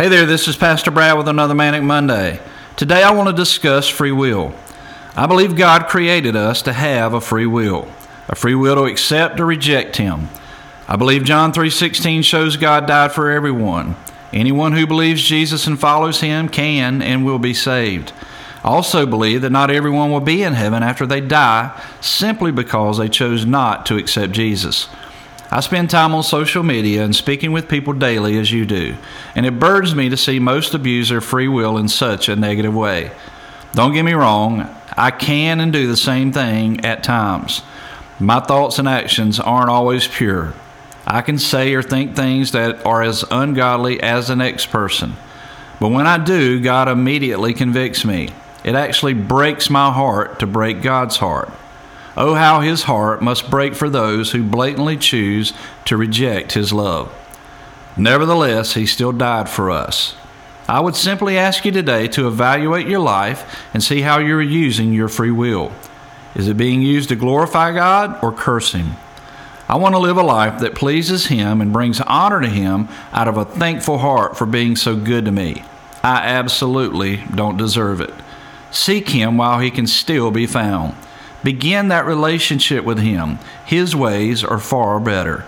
Hey there, this is Pastor Brad with another Manic Monday. Today I want to discuss free will. I believe God created us to have a free will, a free will to accept or reject him. I believe John 3:16 shows God died for everyone. Anyone who believes Jesus and follows him can and will be saved. I also believe that not everyone will be in heaven after they die simply because they chose not to accept Jesus. I spend time on social media and speaking with people daily as you do, and it burdens me to see most abuse their free will in such a negative way. Don't get me wrong, I can and do the same thing at times. My thoughts and actions aren't always pure. I can say or think things that are as ungodly as the next person. But when I do, God immediately convicts me. It actually breaks my heart to break God's heart. Oh, how his heart must break for those who blatantly choose to reject his love. Nevertheless, he still died for us. I would simply ask you today to evaluate your life and see how you're using your free will. Is it being used to glorify God or curse Him? I want to live a life that pleases Him and brings honor to Him out of a thankful heart for being so good to me. I absolutely don't deserve it. Seek Him while He can still be found. Begin that relationship with Him. His ways are far better.